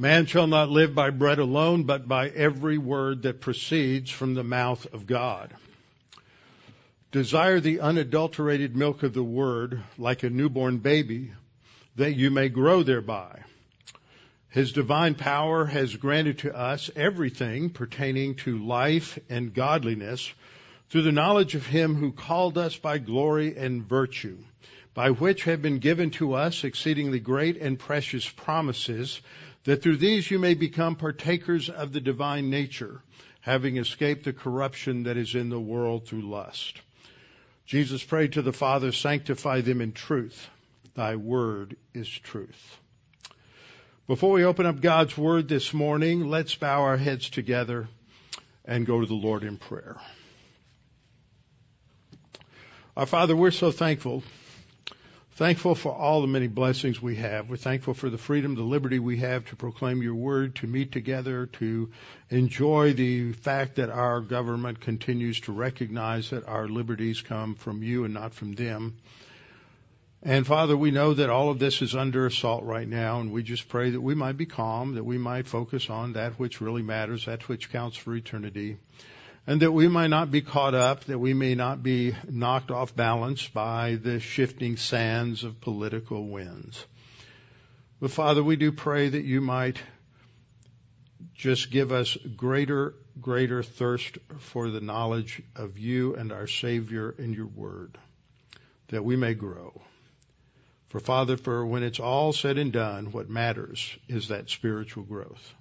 Man shall not live by bread alone, but by every word that proceeds from the mouth of God. Desire the unadulterated milk of the word like a newborn baby, that you may grow thereby. His divine power has granted to us everything pertaining to life and godliness through the knowledge of him who called us by glory and virtue, by which have been given to us exceedingly great and precious promises, that through these you may become partakers of the divine nature, having escaped the corruption that is in the world through lust. Jesus prayed to the Father, sanctify them in truth. Thy word is truth. Before we open up God's word this morning, let's bow our heads together and go to the Lord in prayer. Our Father, we're so thankful. Thankful for all the many blessings we have. We're thankful for the freedom, the liberty we have to proclaim your word, to meet together, to enjoy the fact that our government continues to recognize that our liberties come from you and not from them. And Father, we know that all of this is under assault right now, and we just pray that we might be calm, that we might focus on that which really matters, that which counts for eternity and that we might not be caught up, that we may not be knocked off balance by the shifting sands of political winds. But Father, we do pray that you might just give us greater, greater thirst for the knowledge of you and our Savior and your word, that we may grow. For Father, for when it's all said and done, what matters is that spiritual growth.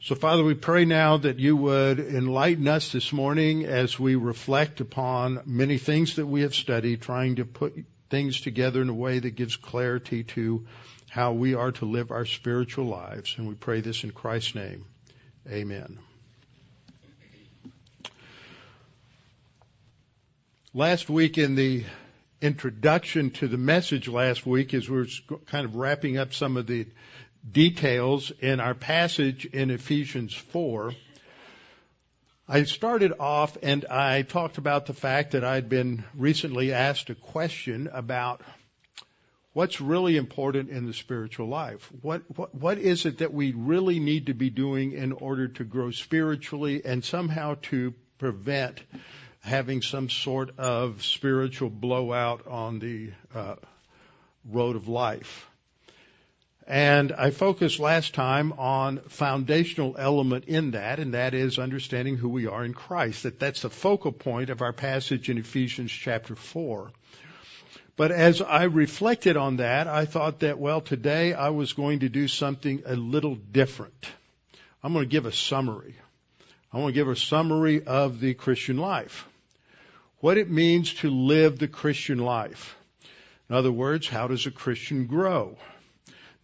So Father, we pray now that you would enlighten us this morning as we reflect upon many things that we have studied, trying to put things together in a way that gives clarity to how we are to live our spiritual lives. And we pray this in Christ's name. Amen. Last week in the introduction to the message last week, as we were kind of wrapping up some of the details in our passage in Ephesians 4. I started off and I talked about the fact that I'd been recently asked a question about what's really important in the spiritual life. What, what, what is it that we really need to be doing in order to grow spiritually and somehow to prevent having some sort of spiritual blowout on the uh, road of life? And I focused last time on foundational element in that, and that is understanding who we are in Christ. That that's the focal point of our passage in Ephesians chapter 4. But as I reflected on that, I thought that, well, today I was going to do something a little different. I'm going to give a summary. I want to give a summary of the Christian life. What it means to live the Christian life. In other words, how does a Christian grow?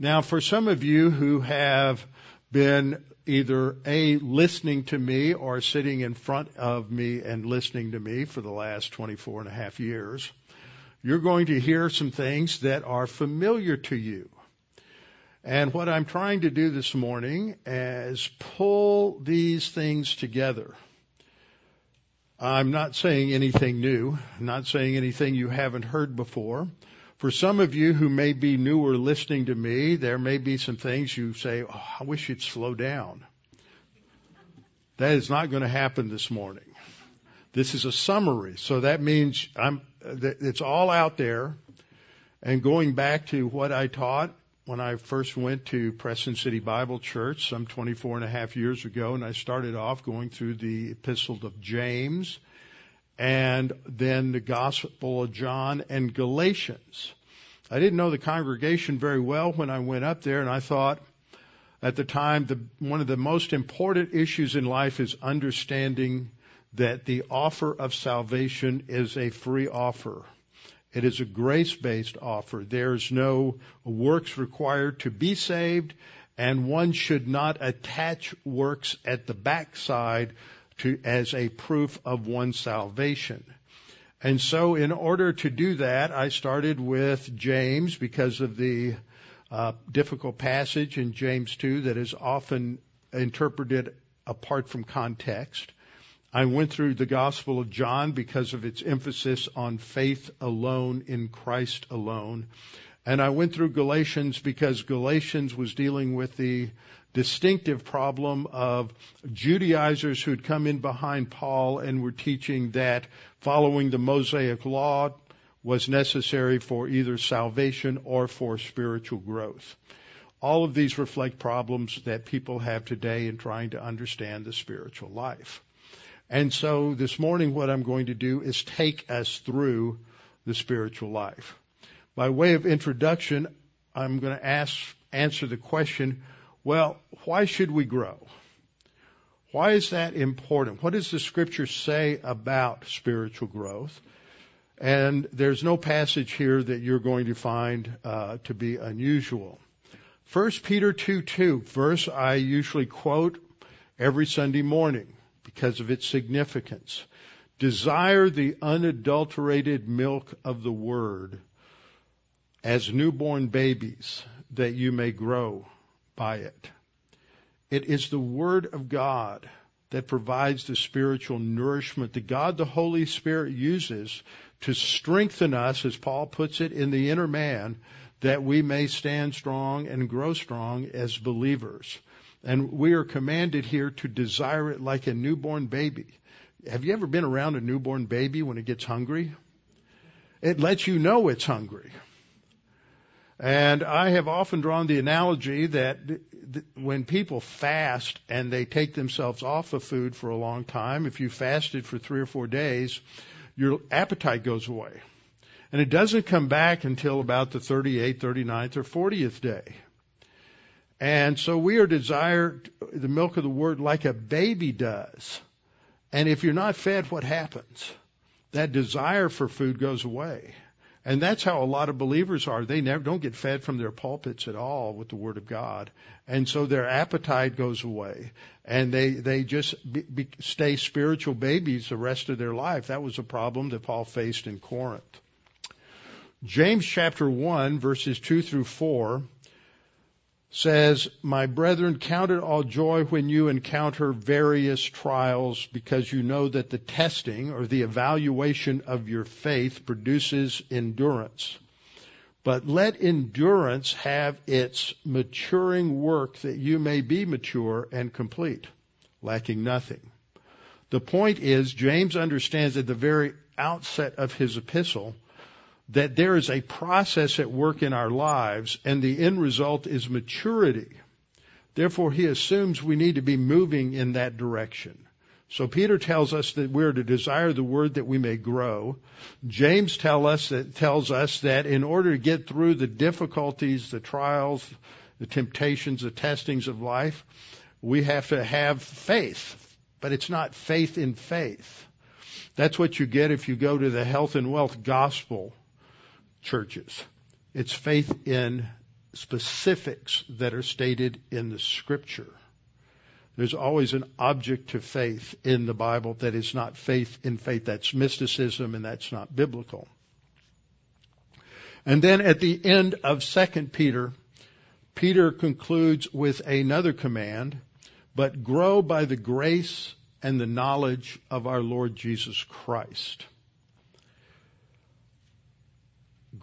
Now, for some of you who have been either A, listening to me or sitting in front of me and listening to me for the last 24 and a half years, you're going to hear some things that are familiar to you. And what I'm trying to do this morning is pull these things together. I'm not saying anything new, I'm not saying anything you haven't heard before. For some of you who may be newer listening to me, there may be some things you say, oh, I wish you'd slow down. That is not going to happen this morning. This is a summary. So that means I'm, it's all out there. And going back to what I taught when I first went to Preston City Bible Church some 24 and a half years ago, and I started off going through the Epistle of James and then the Gospel of John and Galatians. I didn't know the congregation very well when I went up there, and I thought at the time the, one of the most important issues in life is understanding that the offer of salvation is a free offer. It is a grace-based offer. There's no works required to be saved, and one should not attach works at the backside to, as a proof of one's salvation. And so in order to do that, I started with James because of the uh, difficult passage in James 2 that is often interpreted apart from context. I went through the Gospel of John because of its emphasis on faith alone in Christ alone. And I went through Galatians because Galatians was dealing with the distinctive problem of Judaizers who'd come in behind Paul and were teaching that following the Mosaic law was necessary for either salvation or for spiritual growth. All of these reflect problems that people have today in trying to understand the spiritual life. And so this morning what I'm going to do is take us through the spiritual life. By way of introduction, I'm going to ask, answer the question, well, why should we grow? Why is that important? What does the scripture say about spiritual growth? And there's no passage here that you're going to find uh, to be unusual. 1 Peter 2 2, verse I usually quote every Sunday morning because of its significance. Desire the unadulterated milk of the word as newborn babies that you may grow by it. It is the Word of God that provides the spiritual nourishment that God the Holy Spirit uses to strengthen us, as Paul puts it, in the inner man, that we may stand strong and grow strong as believers. And we are commanded here to desire it like a newborn baby. Have you ever been around a newborn baby when it gets hungry? It lets you know it's hungry. And I have often drawn the analogy that when people fast and they take themselves off of food for a long time, if you fasted for three or four days, your appetite goes away. And it doesn't come back until about the 38th, 39th, or 40th day. And so we are desired the milk of the word like a baby does. And if you're not fed, what happens? That desire for food goes away. And that's how a lot of believers are. They never don't get fed from their pulpits at all with the Word of God, and so their appetite goes away, and they they just be, be, stay spiritual babies the rest of their life. That was a problem that Paul faced in Corinth. James chapter one verses two through four says, My brethren, count it all joy when you encounter various trials because you know that the testing or the evaluation of your faith produces endurance. But let endurance have its maturing work that you may be mature and complete, lacking nothing. The point is, James understands at the very outset of his epistle that there is a process at work in our lives and the end result is maturity. Therefore, he assumes we need to be moving in that direction. So Peter tells us that we're to desire the word that we may grow. James tell us that, tells us that in order to get through the difficulties, the trials, the temptations, the testings of life, we have to have faith. But it's not faith in faith. That's what you get if you go to the health and wealth gospel churches. It's faith in specifics that are stated in the scripture. There's always an object to faith in the Bible that is not faith in faith. That's mysticism and that's not biblical. And then at the end of 2 Peter, Peter concludes with another command, but grow by the grace and the knowledge of our Lord Jesus Christ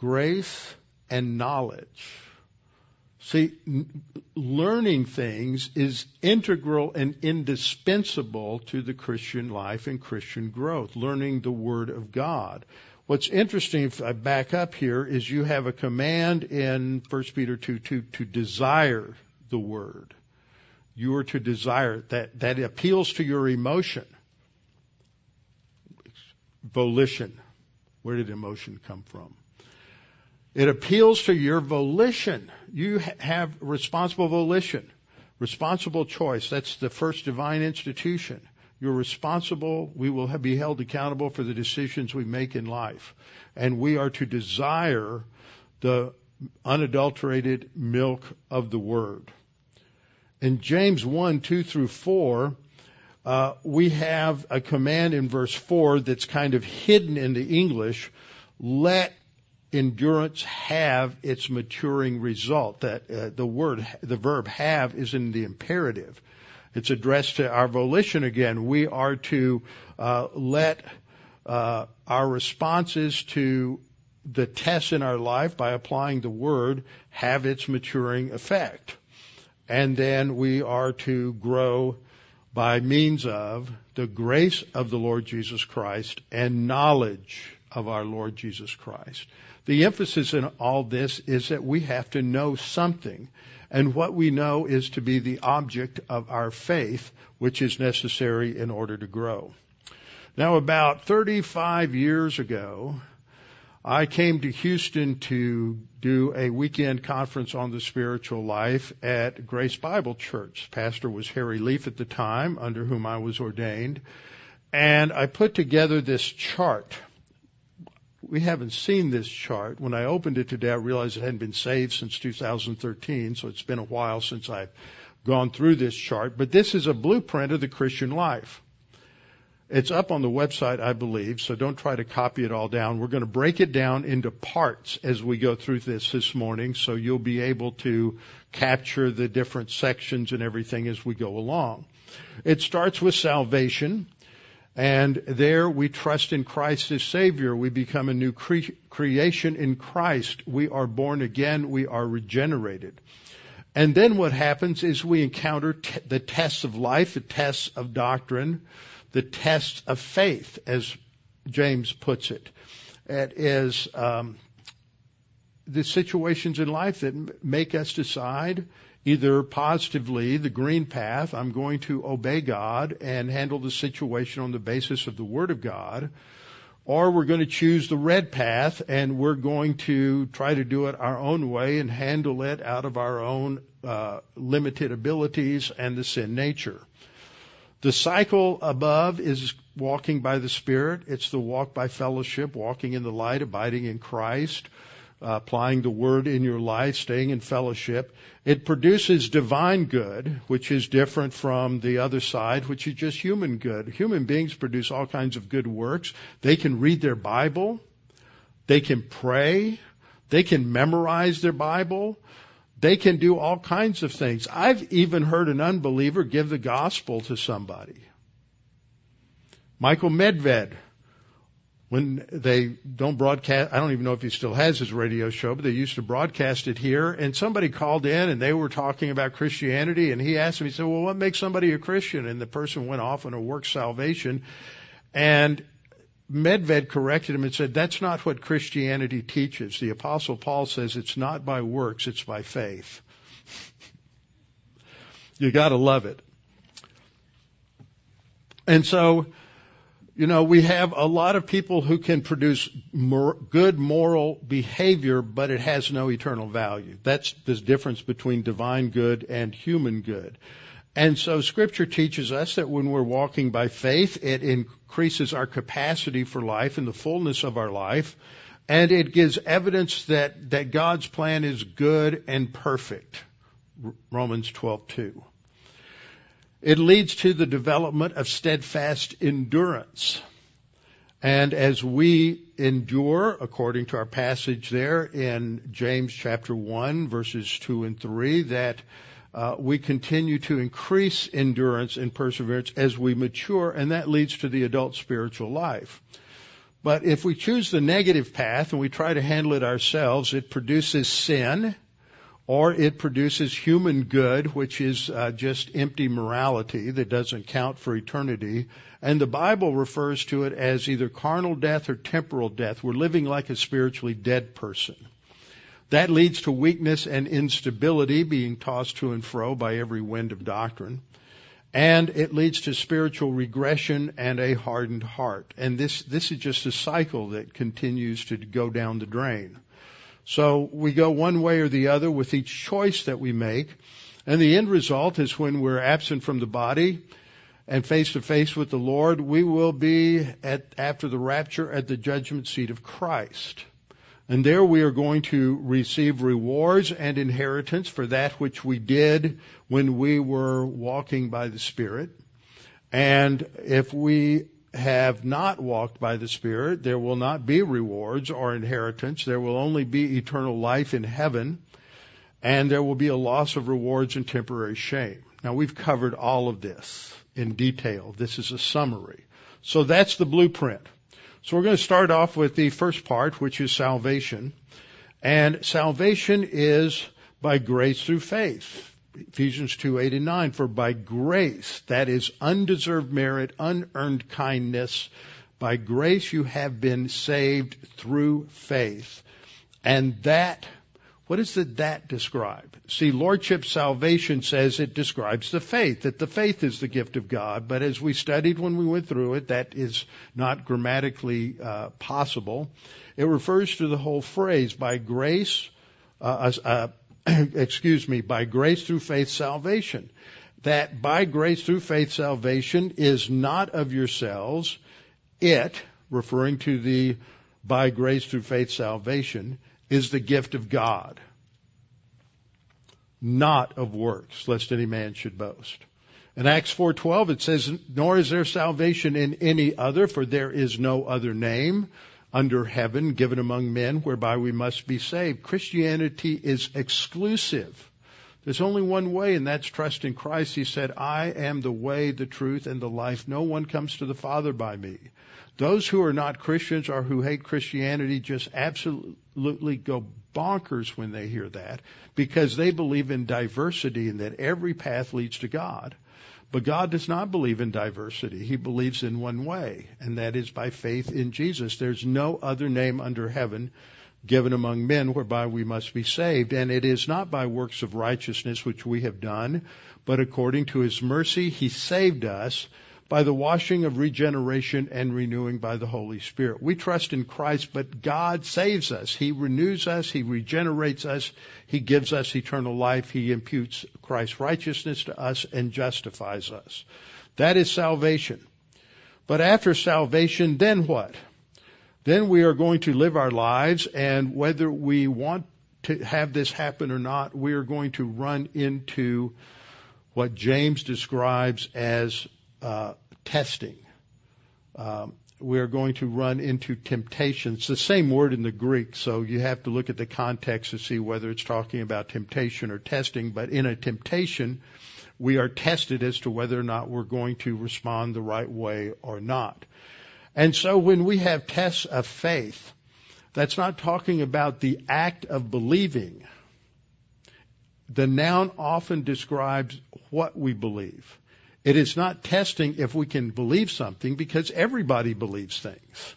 grace and knowledge. See, learning things is integral and indispensable to the Christian life and Christian growth, learning the Word of God. What's interesting, if I back up here, is you have a command in 1 Peter 2, 2 to desire the Word. You are to desire that. That appeals to your emotion. Volition. Where did emotion come from? It appeals to your volition. You have responsible volition, responsible choice. That's the first divine institution. You're responsible. We will be held accountable for the decisions we make in life. And we are to desire the unadulterated milk of the Word. In James 1, 2 through 4, uh, we have a command in verse 4 that's kind of hidden in the English. Let endurance have its maturing result. That uh, the word, the verb have is in the imperative. It's addressed to our volition again. We are to uh, let uh, our responses to the tests in our life by applying the Word have its maturing effect. And then we are to grow by means of the grace of the Lord Jesus Christ and knowledge of our Lord Jesus Christ. The emphasis in all this is that we have to know something. And what we know is to be the object of our faith, which is necessary in order to grow. Now, about 35 years ago, I came to Houston to do a weekend conference on the spiritual life at Grace Bible Church. Pastor was Harry Leafe at the time, under whom I was ordained. And I put together this chart. We haven't seen this chart. When I opened it today, I realized it hadn't been saved since 2013, so it's been a while since I've gone through this chart. But this is a blueprint of the Christian life. It's up on the website, I believe, so don't try to copy it all down. We're going to break it down into parts as we go through this this morning, so you'll be able to capture the different sections and everything as we go along. It starts with salvation, and there we trust in Christ as Savior. We become a new cre- creation in Christ. We are born again. We are regenerated. And then what happens is we encounter t- the tests of life, the tests of doctrine, the tests of faith, as James puts it. It is um, the situations in life that make us decide either positively, the green path, I'm going to obey God and handle the situation on the basis of the Word of God, or we're going to choose the red path and we're going to try to do it our own way and handle it out of our own uh, limited abilities and the sin nature. The cycle above is walking by the Spirit. It's the walk by fellowship, walking in the light, abiding in Christ, uh, applying the Word in your life, staying in fellowship. It produces divine good, which is different from the other side, which is just human good. Human beings produce all kinds of good works. They can read their Bible. They can pray. They can memorize their Bible. They can do all kinds of things. I've even heard an unbeliever give the gospel to somebody. Michael Medved, when they don't broadcast, I don't even know if he still has his radio show, but they used to broadcast it here. And somebody called in and they were talking about Christianity. And he asked me, he said, Well, what makes somebody a Christian? And the person went off on a work salvation. And Medved corrected him and said, that's not what Christianity teaches. The apostle Paul says it's not by works, it's by faith. you gotta love it. And so, you know, we have a lot of people who can produce more, good moral behavior, but it has no eternal value. That's the difference between divine good and human good. And so scripture teaches us that when we're walking by faith, it increases our capacity for life and the fullness of our life. And it gives evidence that, that God's plan is good and perfect. Romans 12:2. It leads to the development of steadfast endurance. And as we endure, according to our passage there in James chapter 1 verses 2 and 3, that uh, we continue to increase endurance and perseverance as we mature, and that leads to the adult spiritual life. But if we choose the negative path and we try to handle it ourselves, it produces sin, or it produces human good, which is uh, just empty morality that doesn't count for eternity. And the Bible refers to it as either carnal death or temporal death. We're living like a spiritually dead person. That leads to weakness and instability, being tossed to and fro by every wind of doctrine. And it leads to spiritual regression and a hardened heart. And this, this is just a cycle that continues to go down the drain. So we go one way or the other with each choice that we make. And the end result is when we're absent from the body and face to face with the Lord, we will be at, after the rapture at the judgment seat of Christ. And there we are going to receive rewards and inheritance for that which we did when we were walking by the Spirit. And if we have not walked by the Spirit, there will not be rewards or inheritance. There will only be eternal life in heaven. And there will be a loss of rewards and temporary shame. Now we've covered all of this in detail. This is a summary. So that's the blueprint. So we're going to start off with the first part, which is salvation. And salvation is by grace through faith. Ephesians 2, 8 and 9, for by grace, that is undeserved merit, unearned kindness, by grace you have been saved through faith. And that, what does that describe? See, Lordship salvation says it describes the faith, that the faith is the gift of God, but as we studied when we went through it, that is not grammatically uh, possible. It refers to the whole phrase, by grace, uh, uh, excuse me, by grace through faith salvation. That by grace through faith salvation is not of yourselves. It, referring to the by grace through faith salvation, is the gift of God, not of works, lest any man should boast. In Acts 4:12 it says, "Nor is there salvation in any other, for there is no other name under heaven given among men whereby we must be saved. Christianity is exclusive. There's only one way, and that's trust in Christ. He said, I am the way, the truth, and the life. No one comes to the Father by me. Those who are not Christians or who hate Christianity just absolutely go bonkers when they hear that because they believe in diversity and that every path leads to God. But God does not believe in diversity. He believes in one way, and that is by faith in Jesus. There's no other name under heaven given among men whereby we must be saved. And it is not by works of righteousness which we have done, but according to his mercy he saved us by the washing of regeneration and renewing by the Holy Spirit. We trust in Christ, but God saves us. He renews us. He regenerates us. He gives us eternal life. He imputes Christ's righteousness to us and justifies us. That is salvation. But after salvation, then what? Then we are going to live our lives and whether we want to have this happen or not, we are going to run into what James describes as uh, testing. Um, we're going to run into temptation. It's the same word in the Greek, so you have to look at the context to see whether it's talking about temptation or testing. But in a temptation, we are tested as to whether or not we're going to respond the right way or not. And so when we have tests of faith, that's not talking about the act of believing. The noun often describes what we believe. It is not testing if we can believe something because everybody believes things.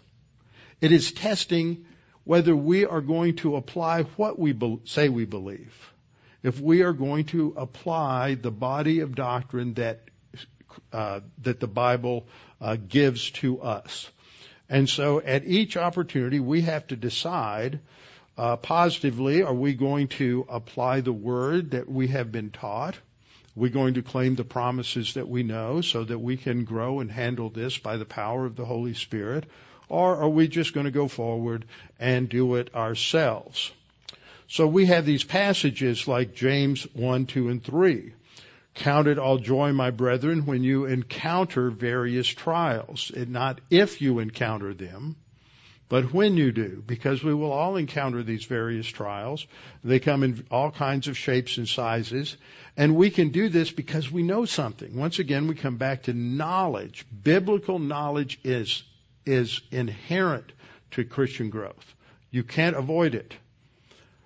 It is testing whether we are going to apply what we be- say we believe. If we are going to apply the body of doctrine that uh, that the Bible uh, gives to us. And so at each opportunity we have to decide uh, positively are we going to apply the word that we have been taught? We're going to claim the promises that we know so that we can grow and handle this by the power of the Holy Spirit? Or are we just going to go forward and do it ourselves? So we have these passages like James 1, 2, and 3. Count it all joy, my brethren, when you encounter various trials. And not if you encounter them, but when you do, because we will all encounter these various trials, they come in all kinds of shapes and sizes, and we can do this because we know something. Once again, we come back to knowledge. Biblical knowledge is, is inherent to Christian growth. You can't avoid it.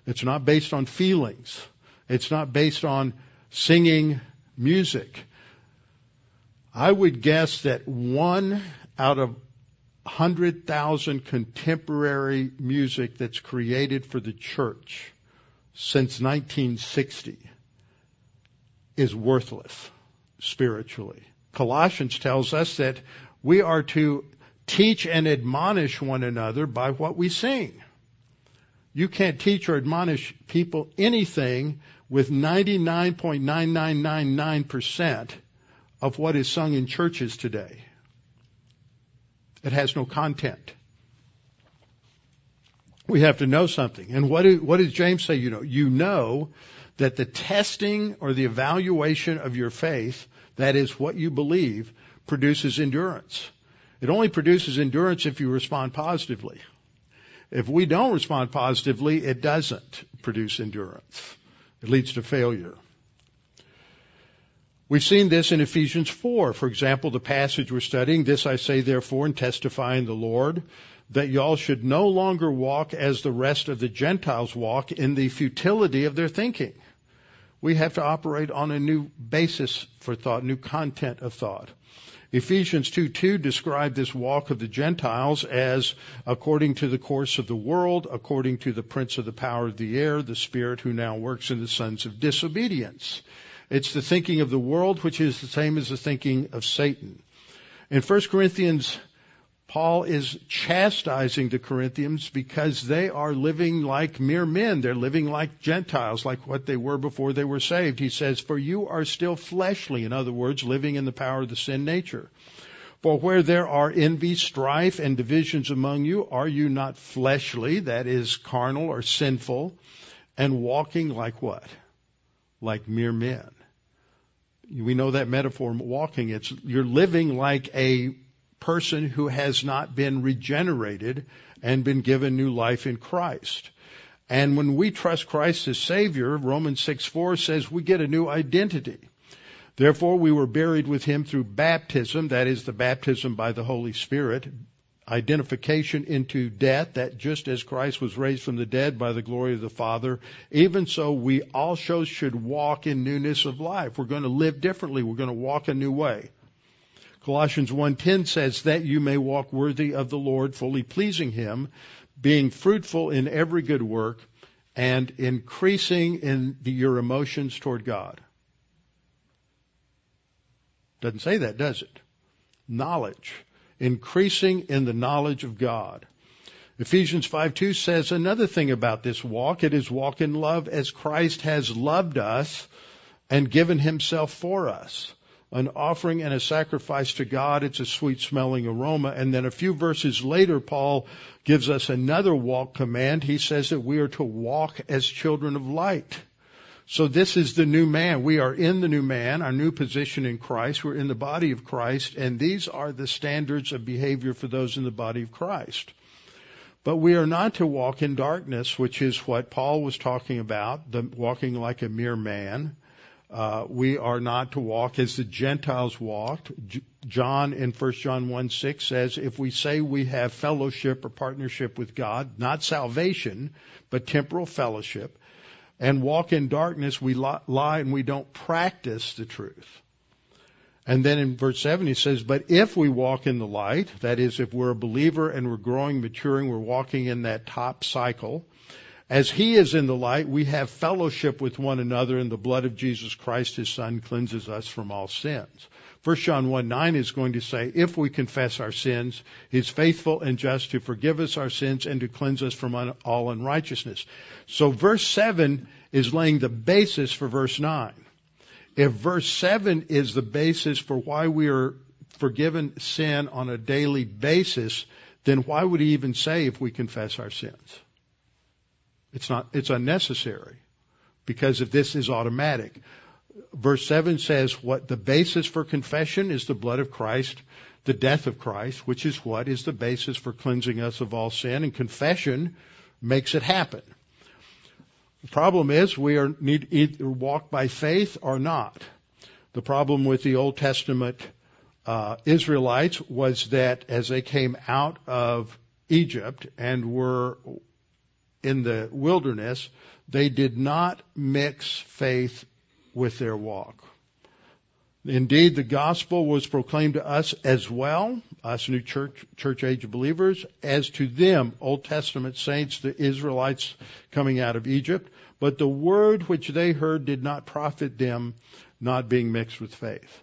It's not based on feelings. It's not based on singing music. I would guess that one out of 100,000 contemporary music that's created for the church since 1960 is worthless spiritually. Colossians tells us that we are to teach and admonish one another by what we sing. You can't teach or admonish people anything with 99.9999% of what is sung in churches today. It has no content. We have to know something. And what, what does James say? You know, you know that the testing or the evaluation of your faith, that is what you believe, produces endurance. It only produces endurance if you respond positively. If we don't respond positively, it doesn't produce endurance. It leads to failure. We've seen this in Ephesians 4. For example, the passage we're studying, this I say therefore and testify in the Lord, that y'all should no longer walk as the rest of the Gentiles walk in the futility of their thinking. We have to operate on a new basis for thought, new content of thought. Ephesians 2:2 described this walk of the Gentiles as according to the course of the world, according to the prince of the power of the air, the spirit who now works in the sons of disobedience. It's the thinking of the world which is the same as the thinking of Satan. In 1 Corinthians Paul is chastising the Corinthians because they are living like mere men. They're living like Gentiles, like what they were before they were saved. He says, For you are still fleshly, in other words, living in the power of the sin nature. For where there are envy, strife, and divisions among you, are you not fleshly, that is carnal or sinful, and walking like what? Like mere men. We know that metaphor, walking, it's, you're living like a person who has not been regenerated and been given new life in Christ. And when we trust Christ as Savior, Romans 6 4 says we get a new identity. Therefore, we were buried with Him through baptism, that is the baptism by the Holy Spirit, identification into death, that just as Christ was raised from the dead by the glory of the Father, even so we also should walk in newness of life. We're going to live differently. We're going to walk a new way. Colossians 1:10 says that you may walk worthy of the Lord, fully pleasing him, being fruitful in every good work and increasing in the, your emotions toward God. Doesn't say that, does it? Knowledge. Increasing in the knowledge of God. Ephesians 5:2 says another thing about this walk. It is walk in love as Christ has loved us and given himself for us an offering and a sacrifice to God. It's a sweet smelling aroma. And then a few verses later, Paul gives us another walk command. He says that we are to walk as children of light. So this is the new man. We are in the new man, our new position in Christ. We're in the body of Christ, and these are the standards of behavior for those in the body of Christ. But we are not to walk in darkness, which is what Paul was talking about, the walking like a mere man. Uh, we are not to walk as the Gentiles walked. J- John in 1 John 1 6 says, if we say we have fellowship or partnership with God, not salvation, but temporal fellowship, and walk in darkness, we lie and we don't practice the truth. And then in verse 7 he says, but if we walk in the light, that is, if we're a believer and we're growing, maturing, we're walking in that top cycle, as he is in the light, we have fellowship with one another, and the blood of Jesus Christ, his son, cleanses us from all sins. 1 John 1 9 is going to say, if we confess our sins, he's faithful and just to forgive us our sins and to cleanse us from all unrighteousness. So verse 7 is laying the basis for verse 9. If verse 7 is the basis for why we are forgiven sin on a daily basis, then why would he even say if we confess our sins? It's not, it's unnecessary because if this is automatic. Verse 7 says what the basis for confession is the blood of Christ, the death of Christ, which is what is the basis for cleansing us of all sin, and confession makes it happen. The problem is we are need either walk by faith or not. The problem with the Old Testament uh, Israelites was that as they came out of Egypt and were in the wilderness, they did not mix faith with their walk. Indeed, the gospel was proclaimed to us as well, us new church, church age believers, as to them, Old Testament saints, the Israelites coming out of Egypt. But the word which they heard did not profit them, not being mixed with faith.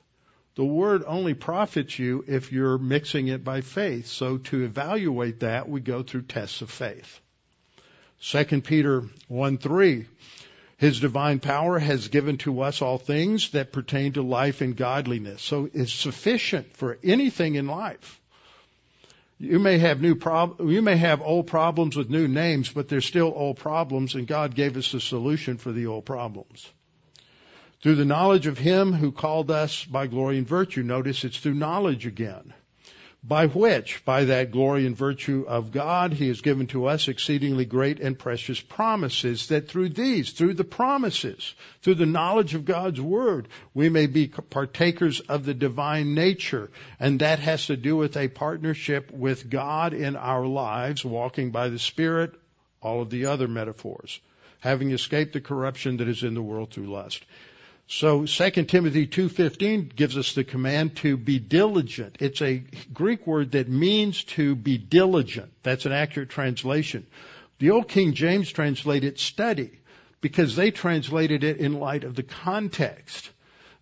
The word only profits you if you're mixing it by faith. So to evaluate that, we go through tests of faith. 2 Peter 1 3. His divine power has given to us all things that pertain to life and godliness. So it's sufficient for anything in life. You may have new prob- you may have old problems with new names, but they're still old problems and God gave us a solution for the old problems. Through the knowledge of him who called us by glory and virtue. Notice it's through knowledge again by which, by that glory and virtue of God, He has given to us exceedingly great and precious promises, that through these, through the promises, through the knowledge of God's Word, we may be partakers of the divine nature. And that has to do with a partnership with God in our lives, walking by the Spirit, all of the other metaphors, having escaped the corruption that is in the world through lust. So 2 Timothy 2:15 gives us the command to be diligent. It's a Greek word that means to be diligent. That's an accurate translation. The old King James translated study because they translated it in light of the context.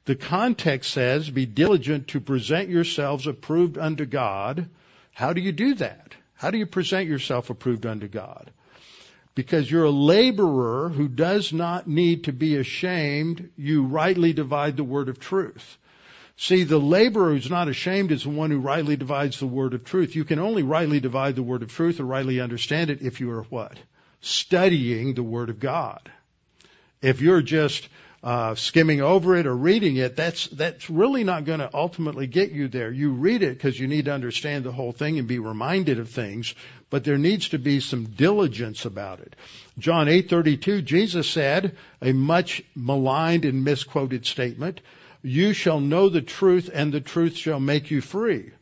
The context says, be diligent to present yourselves approved unto God. How do you do that? How do you present yourself approved unto God? Because you're a laborer who does not need to be ashamed. You rightly divide the word of truth. See, the laborer who's not ashamed is the one who rightly divides the word of truth. You can only rightly divide the word of truth or rightly understand it if you are what? Studying the word of God. If you're just uh, skimming over it or reading it, that's that's really not going to ultimately get you there. You read it because you need to understand the whole thing and be reminded of things, but there needs to be some diligence about it. John 8:32, Jesus said a much maligned and misquoted statement, "You shall know the truth, and the truth shall make you free."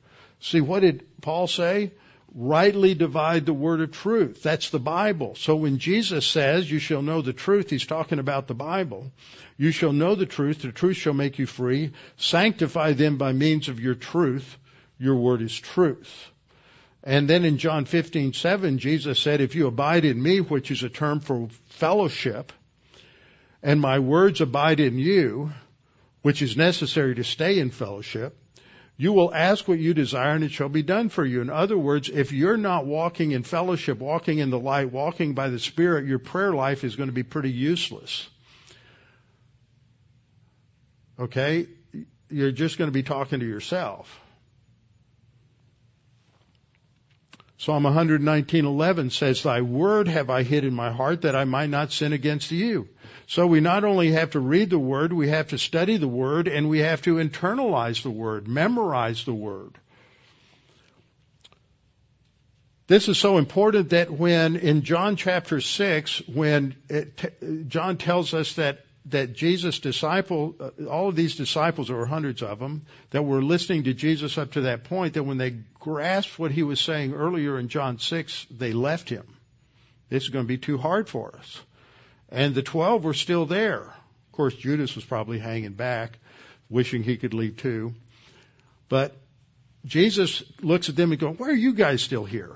See, what did Paul say? Rightly divide the word of truth. That's the Bible. So when Jesus says, you shall know the truth, he's talking about the Bible. You shall know the truth, the truth shall make you free. Sanctify them by means of your truth. Your word is truth. And then in John 15, 7, Jesus said, if you abide in me, which is a term for fellowship, and my words abide in you, which is necessary to stay in fellowship, you will ask what you desire and it shall be done for you. In other words, if you're not walking in fellowship, walking in the light, walking by the Spirit, your prayer life is going to be pretty useless. Okay? You're just going to be talking to yourself. Psalm 119:11 says, "Thy word have I hid in my heart that I might not sin against you." So we not only have to read the Word, we have to study the Word, and we have to internalize the Word, memorize the Word. This is so important that when in John chapter 6, when it, John tells us that that Jesus' disciple, uh, all of these disciples, there were hundreds of them, that were listening to Jesus up to that point, that when they grasped what he was saying earlier in John 6, they left him. This is going to be too hard for us. And the 12 were still there. Of course, Judas was probably hanging back, wishing he could leave too. But Jesus looks at them and goes, why are you guys still here?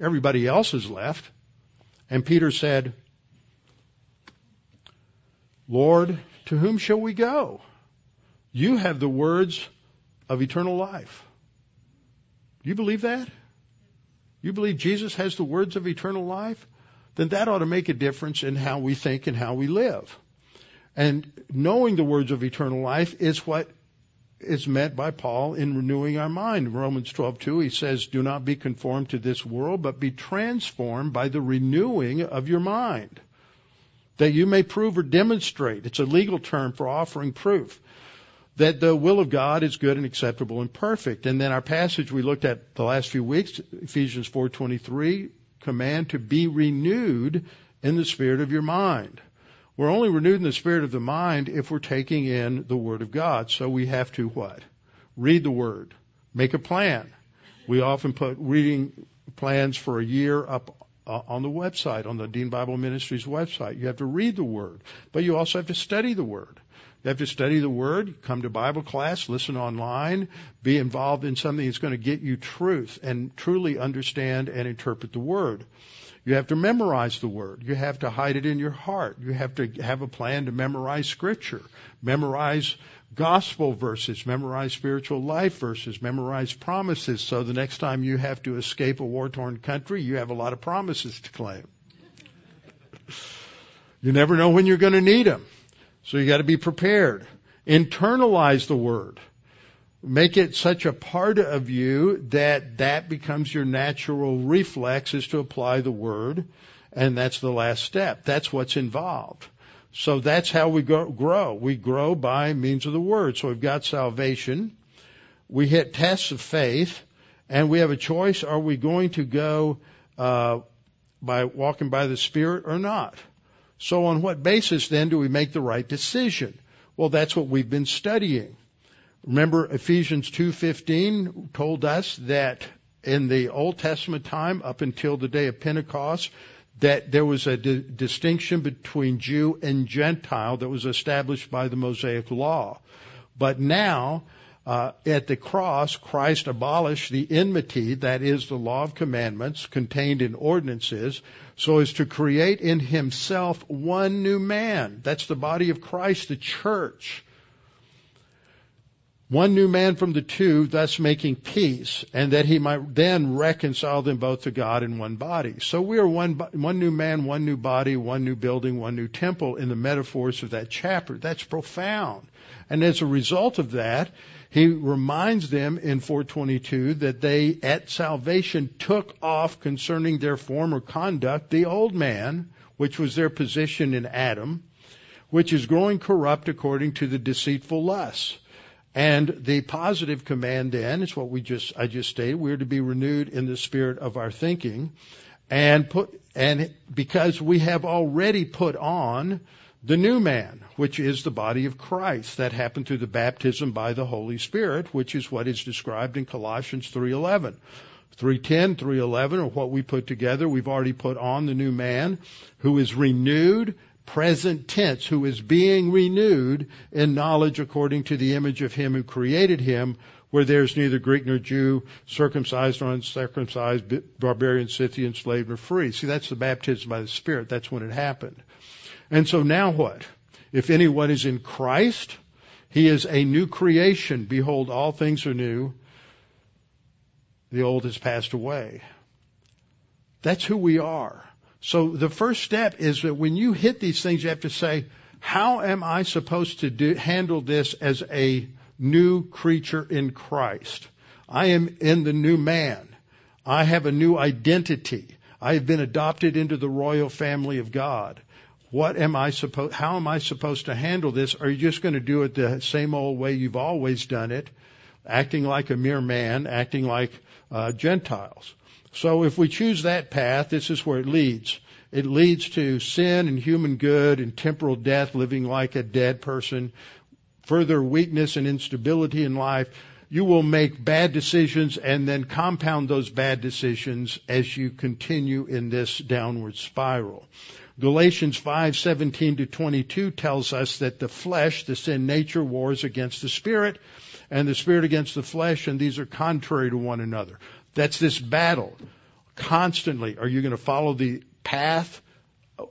Everybody else has left. And Peter said, Lord, to whom shall we go? You have the words of eternal life. Do you believe that? You believe Jesus has the words of eternal life? then that ought to make a difference in how we think and how we live. And knowing the words of eternal life is what is meant by Paul in renewing our mind. In Romans 12:2 he says, "Do not be conformed to this world, but be transformed by the renewing of your mind, that you may prove or demonstrate." It's a legal term for offering proof that the will of God is good and acceptable and perfect. And then our passage we looked at the last few weeks, Ephesians 4:23, command to be renewed in the spirit of your mind. We're only renewed in the spirit of the mind if we're taking in the Word of God. So we have to what? Read the Word. Make a plan. We often put reading plans for a year up uh, on the website, on the Dean Bible Ministries website. You have to read the Word, but you also have to study the Word. You have to study the Word, come to Bible class, listen online, be involved in something that's going to get you truth and truly understand and interpret the Word. You have to memorize the Word. You have to hide it in your heart. You have to have a plan to memorize Scripture, memorize gospel verses, memorize spiritual life verses, memorize promises so the next time you have to escape a war torn country, you have a lot of promises to claim. You never know when you're going to need them. So you got to be prepared. Internalize the word. Make it such a part of you that that becomes your natural reflex is to apply the word. And that's the last step. That's what's involved. So that's how we grow. We grow by means of the word. So we've got salvation. We hit tests of faith. and we have a choice. Are we going to go uh, by walking by the Spirit or not? So on what basis then do we make the right decision? Well, that's what we've been studying. Remember Ephesians 2:15 told us that in the Old Testament time up until the day of Pentecost that there was a di- distinction between Jew and Gentile that was established by the Mosaic law. But now uh, at the cross, Christ abolished the enmity, that is the law of commandments contained in ordinances, so as to create in himself one new man. That's the body of Christ, the church. One new man from the two, thus making peace, and that he might then reconcile them both to God in one body. So we are one, one new man, one new body, one new building, one new temple in the metaphors of that chapter. That's profound. And as a result of that, he reminds them in 422 that they at salvation took off concerning their former conduct the old man, which was their position in Adam, which is growing corrupt according to the deceitful lusts. And the positive command then is what we just I just stated. We're to be renewed in the spirit of our thinking, and put and because we have already put on the new man, which is the body of Christ. That happened through the baptism by the Holy Spirit, which is what is described in Colossians 3:11. 3:10, 3:11 are what we put together. We've already put on the new man who is renewed, present tense, who is being renewed in knowledge according to the image of him who created him, where there's neither Greek nor Jew, circumcised or uncircumcised, barbarian, Scythian, slave nor free. See, that's the baptism by the Spirit. That's when it happened. And so now what? If anyone is in Christ, he is a new creation. Behold, all things are new. The old has passed away. That's who we are. So the first step is that when you hit these things, you have to say, how am I supposed to do, handle this as a new creature in Christ? I am in the new man. I have a new identity. I have been adopted into the royal family of God what am I supposed, how am I supposed to handle this? Are you just going to do it the same old way you've always done it, acting like a mere man, acting like uh, Gentiles? So if we choose that path, this is where it leads. It leads to sin and human good and temporal death, living like a dead person, further weakness and instability in life. You will make bad decisions and then compound those bad decisions as you continue in this downward spiral. Galatians 5:17 to 22 tells us that the flesh, the sin nature wars against the spirit and the spirit against the flesh and these are contrary to one another. That's this battle. Constantly, are you going to follow the path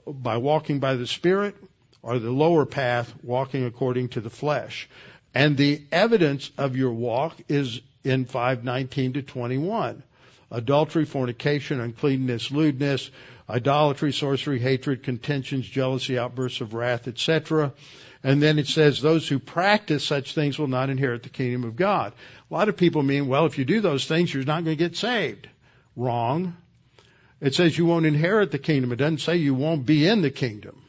by walking by the spirit or the lower path walking according to the flesh? And the evidence of your walk is in 5:19 to 21. Adultery, fornication, uncleanness, lewdness, idolatry, sorcery, hatred, contentions, jealousy, outbursts of wrath, etc. And then it says those who practice such things will not inherit the kingdom of God. A lot of people mean, well, if you do those things, you're not going to get saved. Wrong. It says you won't inherit the kingdom. It doesn't say you won't be in the kingdom.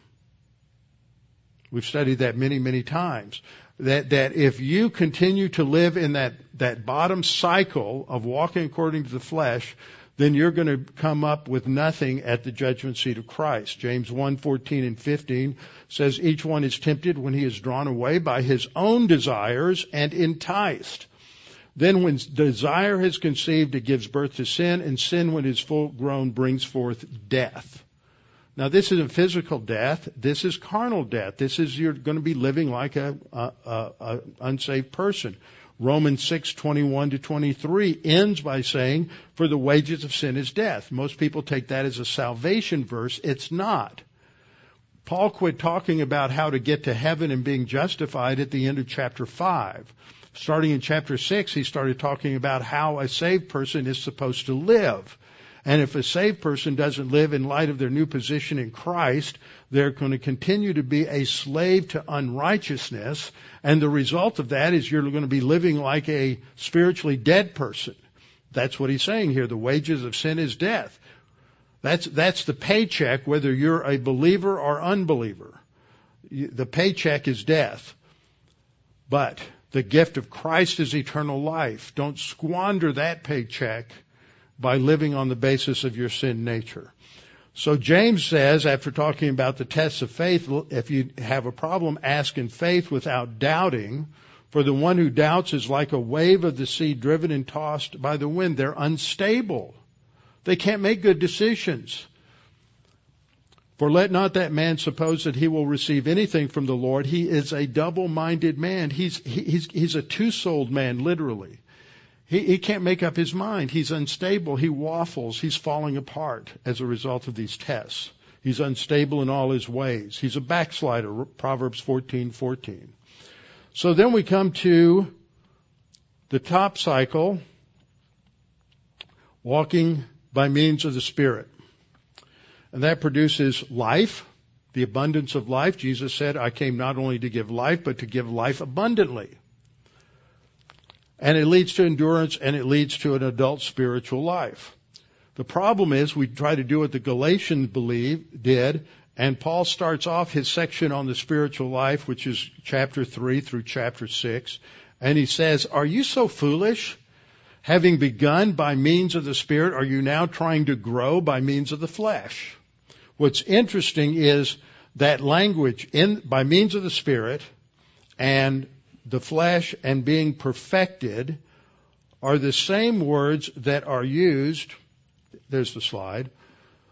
We've studied that many, many times. That, that if you continue to live in that, that bottom cycle of walking according to the flesh, then you're going to come up with nothing at the judgment seat of Christ. James 1:14 and 15 says each one is tempted when he is drawn away by his own desires and enticed. Then when desire has conceived, it gives birth to sin, and sin when it is full grown brings forth death. Now this isn't physical death. This is carnal death. This is you're going to be living like a, a, a, a unsaved person. Romans 6:21 to 23 ends by saying, "For the wages of sin is death." Most people take that as a salvation verse. It's not. Paul quit talking about how to get to heaven and being justified at the end of chapter 5. Starting in chapter 6, he started talking about how a saved person is supposed to live. And if a saved person doesn't live in light of their new position in Christ, they're going to continue to be a slave to unrighteousness. And the result of that is you're going to be living like a spiritually dead person. That's what he's saying here. The wages of sin is death. That's, that's the paycheck, whether you're a believer or unbeliever. The paycheck is death. But The gift of Christ is eternal life. Don't squander that paycheck by living on the basis of your sin nature. So James says, after talking about the tests of faith, if you have a problem, ask in faith without doubting. For the one who doubts is like a wave of the sea driven and tossed by the wind. They're unstable. They can't make good decisions. For let not that man suppose that he will receive anything from the Lord. He is a double-minded man. He's, he's, he's a two-souled man, literally. He, he can't make up his mind. He's unstable. He waffles. He's falling apart as a result of these tests. He's unstable in all his ways. He's a backslider. Proverbs 14:14. So then we come to the top cycle, walking by means of the Spirit. And that produces life, the abundance of life. Jesus said, I came not only to give life, but to give life abundantly. And it leads to endurance and it leads to an adult spiritual life. The problem is we try to do what the Galatians believe, did, and Paul starts off his section on the spiritual life, which is chapter 3 through chapter 6, and he says, Are you so foolish? Having begun by means of the Spirit, are you now trying to grow by means of the flesh? What's interesting is that language in, by means of the Spirit and the flesh and being perfected are the same words that are used. There's the slide.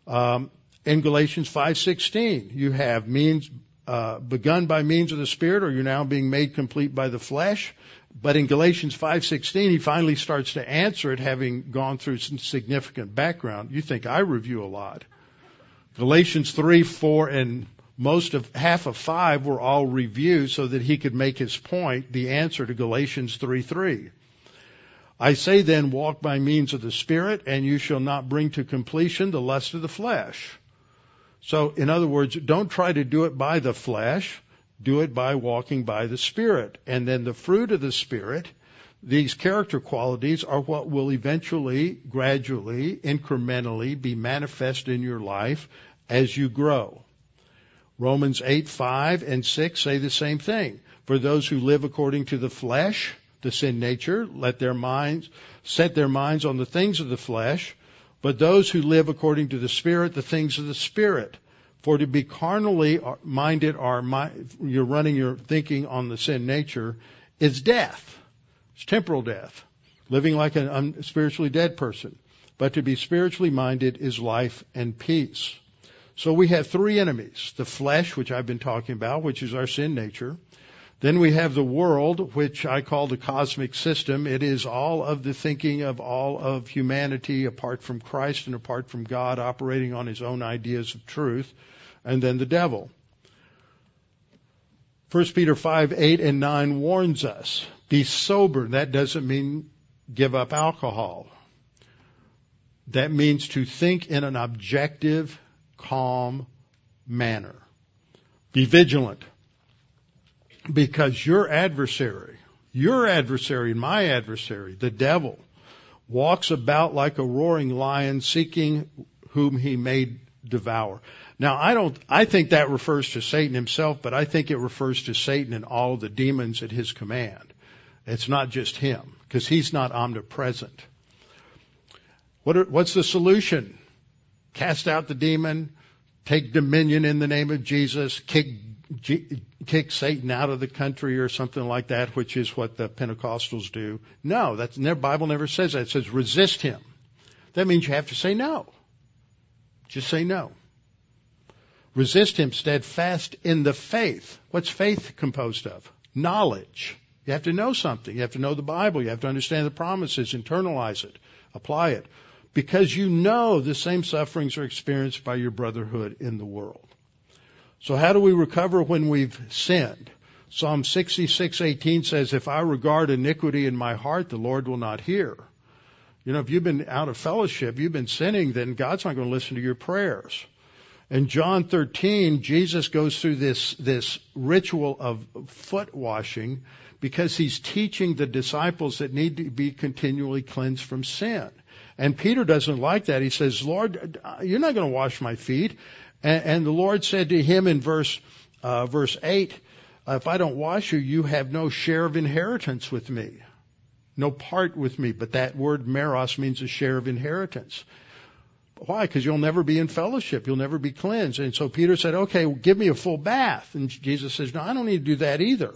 Um, in Galatians 5:16, you have means uh, begun by means of the Spirit, or you're now being made complete by the flesh. But in Galatians 5:16, he finally starts to answer it, having gone through some significant background. You think I review a lot? Galatians 3, 4, and most of half of five were all reviews so that he could make his point, the answer to Galatians 3:3. I say then, walk by means of the Spirit, and you shall not bring to completion the lust of the flesh. So, in other words, don't try to do it by the flesh, do it by walking by the Spirit. And then the fruit of the Spirit, these character qualities are what will eventually, gradually, incrementally be manifest in your life as you grow. Romans 8, 5 and 6 say the same thing. For those who live according to the flesh, the sin nature, let their minds, set their minds on the things of the flesh, but those who live according to the Spirit, the things of the Spirit. For to be carnally minded are you're running your thinking on the sin nature is death. It's temporal death. Living like a spiritually dead person. But to be spiritually minded is life and peace. So we have three enemies. The flesh, which I've been talking about, which is our sin nature. Then we have the world, which I call the cosmic system. It is all of the thinking of all of humanity apart from Christ and apart from God operating on his own ideas of truth. And then the devil. 1 Peter 5, 8 and 9 warns us. Be sober. That doesn't mean give up alcohol. That means to think in an objective, calm manner. Be vigilant. Because your adversary, your adversary and my adversary, the devil, walks about like a roaring lion seeking whom he may devour. Now I don't, I think that refers to Satan himself, but I think it refers to Satan and all the demons at his command. It's not just him, because he's not omnipresent. What are, what's the solution? Cast out the demon, take dominion in the name of Jesus, kick, kick Satan out of the country or something like that, which is what the Pentecostals do. No, that's, the Bible never says that. It says resist him. That means you have to say no. Just say no. Resist him steadfast in the faith. What's faith composed of? Knowledge. You have to know something. You have to know the Bible. You have to understand the promises, internalize it, apply it because you know the same sufferings are experienced by your brotherhood in the world. So how do we recover when we've sinned? Psalm 66:18 says, "If I regard iniquity in my heart, the Lord will not hear." You know, if you've been out of fellowship, you've been sinning, then God's not going to listen to your prayers. In John 13, Jesus goes through this, this ritual of foot washing because he's teaching the disciples that need to be continually cleansed from sin. And Peter doesn't like that. He says, Lord, you're not going to wash my feet. And, and the Lord said to him in verse, uh, verse 8, if I don't wash you, you have no share of inheritance with me, no part with me. But that word meros means a share of inheritance. Why? Because you'll never be in fellowship. You'll never be cleansed. And so Peter said, okay, well, give me a full bath. And Jesus says, no, I don't need to do that either.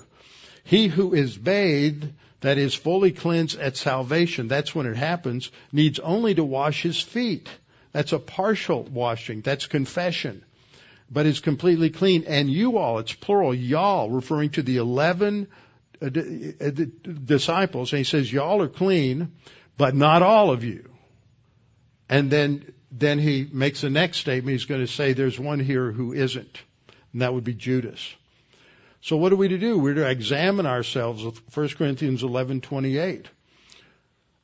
He who is bathed, that is fully cleansed at salvation, that's when it happens, needs only to wash his feet. That's a partial washing. That's confession. But is completely clean. And you all, it's plural, y'all, referring to the 11 uh, uh, disciples. And he says, y'all are clean, but not all of you. And then then he makes the next statement. He's going to say there's one here who isn't, and that would be Judas. So what are we to do? We're to examine ourselves with 1 Corinthians 11:28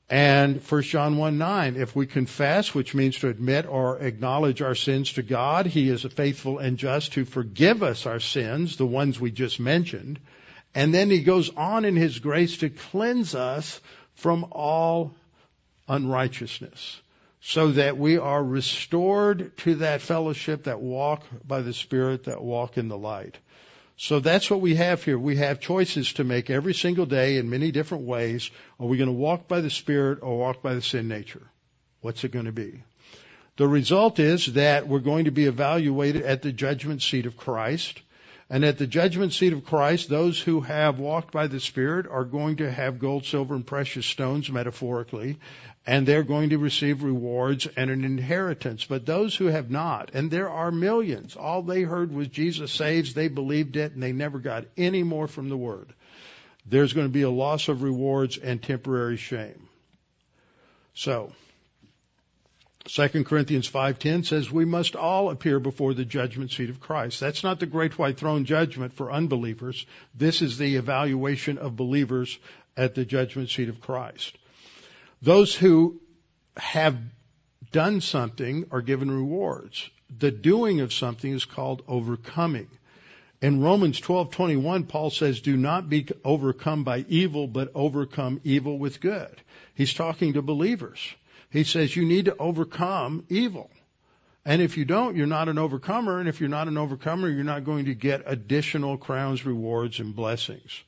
and 1 John 1 9. If we confess, which means to admit or acknowledge our sins to God, He is a faithful and just to forgive us our sins, the ones we just mentioned. And then He goes on in His grace to cleanse us from all unrighteousness so that we are restored to that fellowship, that walk by the Spirit, that walk in the light. So that's what we have here. We have choices to make every single day in many different ways. Are we going to walk by the Spirit or walk by the sin nature? What's it going to be? The result is that we're going to be evaluated at the judgment seat of Christ. And at the judgment seat of Christ, those who have walked by the Spirit are going to have gold, silver, and precious stones, metaphorically, and they're going to receive rewards and an inheritance. But those who have not, and there are millions, all they heard was Jesus saves, they believed it, and they never got any more from the Word. There's going to be a loss of rewards and temporary shame. So, 2 Corinthians 5:10 says we must all appear before the judgment seat of Christ. That's not the great white throne judgment for unbelievers. This is the evaluation of believers at the judgment seat of Christ. Those who have done something are given rewards. The doing of something is called overcoming. In Romans 12:21 Paul says do not be overcome by evil but overcome evil with good. He's talking to believers. He says you need to overcome evil. And if you don't, you're not an overcomer. And if you're not an overcomer, you're not going to get additional crowns, rewards, and blessings.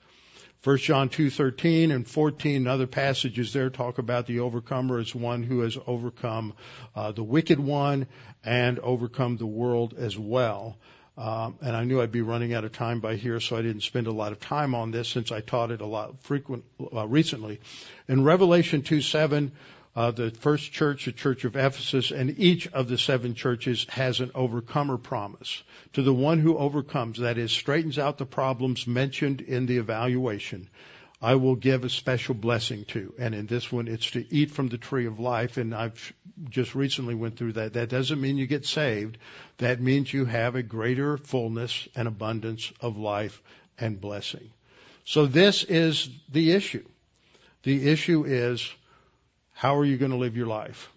1 John 2:13 and 14 and other passages there talk about the overcomer as one who has overcome uh, the wicked one and overcome the world as well. Um, and I knew I'd be running out of time by here, so I didn't spend a lot of time on this since I taught it a lot frequent uh, recently. In Revelation 2:7, uh, the first church, the church of Ephesus, and each of the seven churches has an overcomer promise. To the one who overcomes, that is, straightens out the problems mentioned in the evaluation, I will give a special blessing to. And in this one, it's to eat from the tree of life. And I've just recently went through that. That doesn't mean you get saved. That means you have a greater fullness and abundance of life and blessing. So this is the issue. The issue is how are you going to live your life?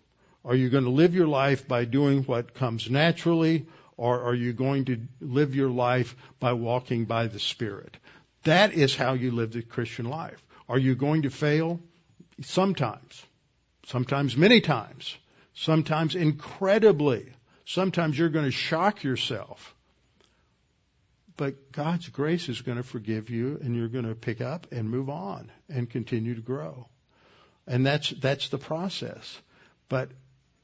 Are you going to live your life by doing what comes naturally, or are you going to live your life by walking by the Spirit? That is how you live the Christian life. Are you going to fail? Sometimes. Sometimes many times. Sometimes incredibly. Sometimes you're going to shock yourself. But God's grace is going to forgive you and you're going to pick up and move on and continue to grow. And that's, that's the process. But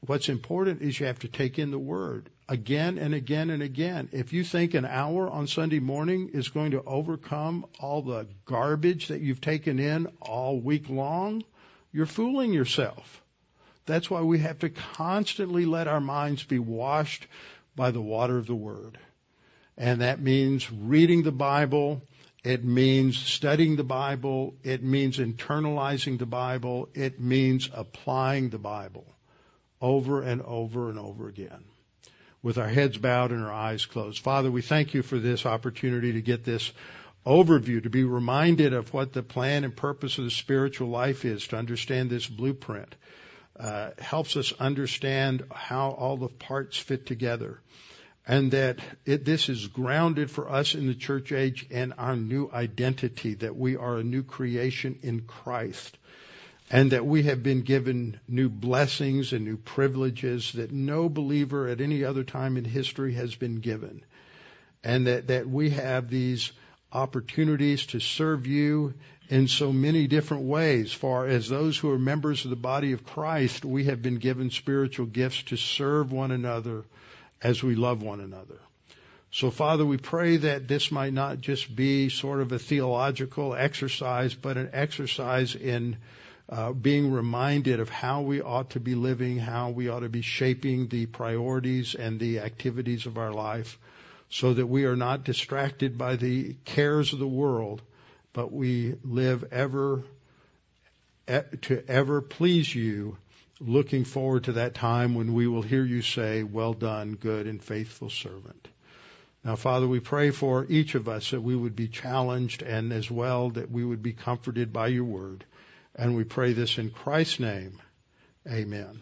what's important is you have to take in the word again and again and again. If you think an hour on Sunday morning is going to overcome all the garbage that you've taken in all week long, you're fooling yourself. That's why we have to constantly let our minds be washed by the water of the word. And that means reading the Bible, it means studying the Bible. It means internalizing the Bible. It means applying the Bible over and over and over again with our heads bowed and our eyes closed. Father, we thank you for this opportunity to get this overview, to be reminded of what the plan and purpose of the spiritual life is, to understand this blueprint. Uh, helps us understand how all the parts fit together and that it, this is grounded for us in the church age and our new identity, that we are a new creation in Christ, and that we have been given new blessings and new privileges that no believer at any other time in history has been given, and that, that we have these opportunities to serve you in so many different ways. For as those who are members of the body of Christ, we have been given spiritual gifts to serve one another as we love one another. So Father, we pray that this might not just be sort of a theological exercise, but an exercise in uh, being reminded of how we ought to be living, how we ought to be shaping the priorities and the activities of our life so that we are not distracted by the cares of the world, but we live ever to ever please you, looking forward to that time when we will hear you say, well done, good and faithful servant. Now, Father, we pray for each of us that we would be challenged and as well that we would be comforted by your word. And we pray this in Christ's name. Amen.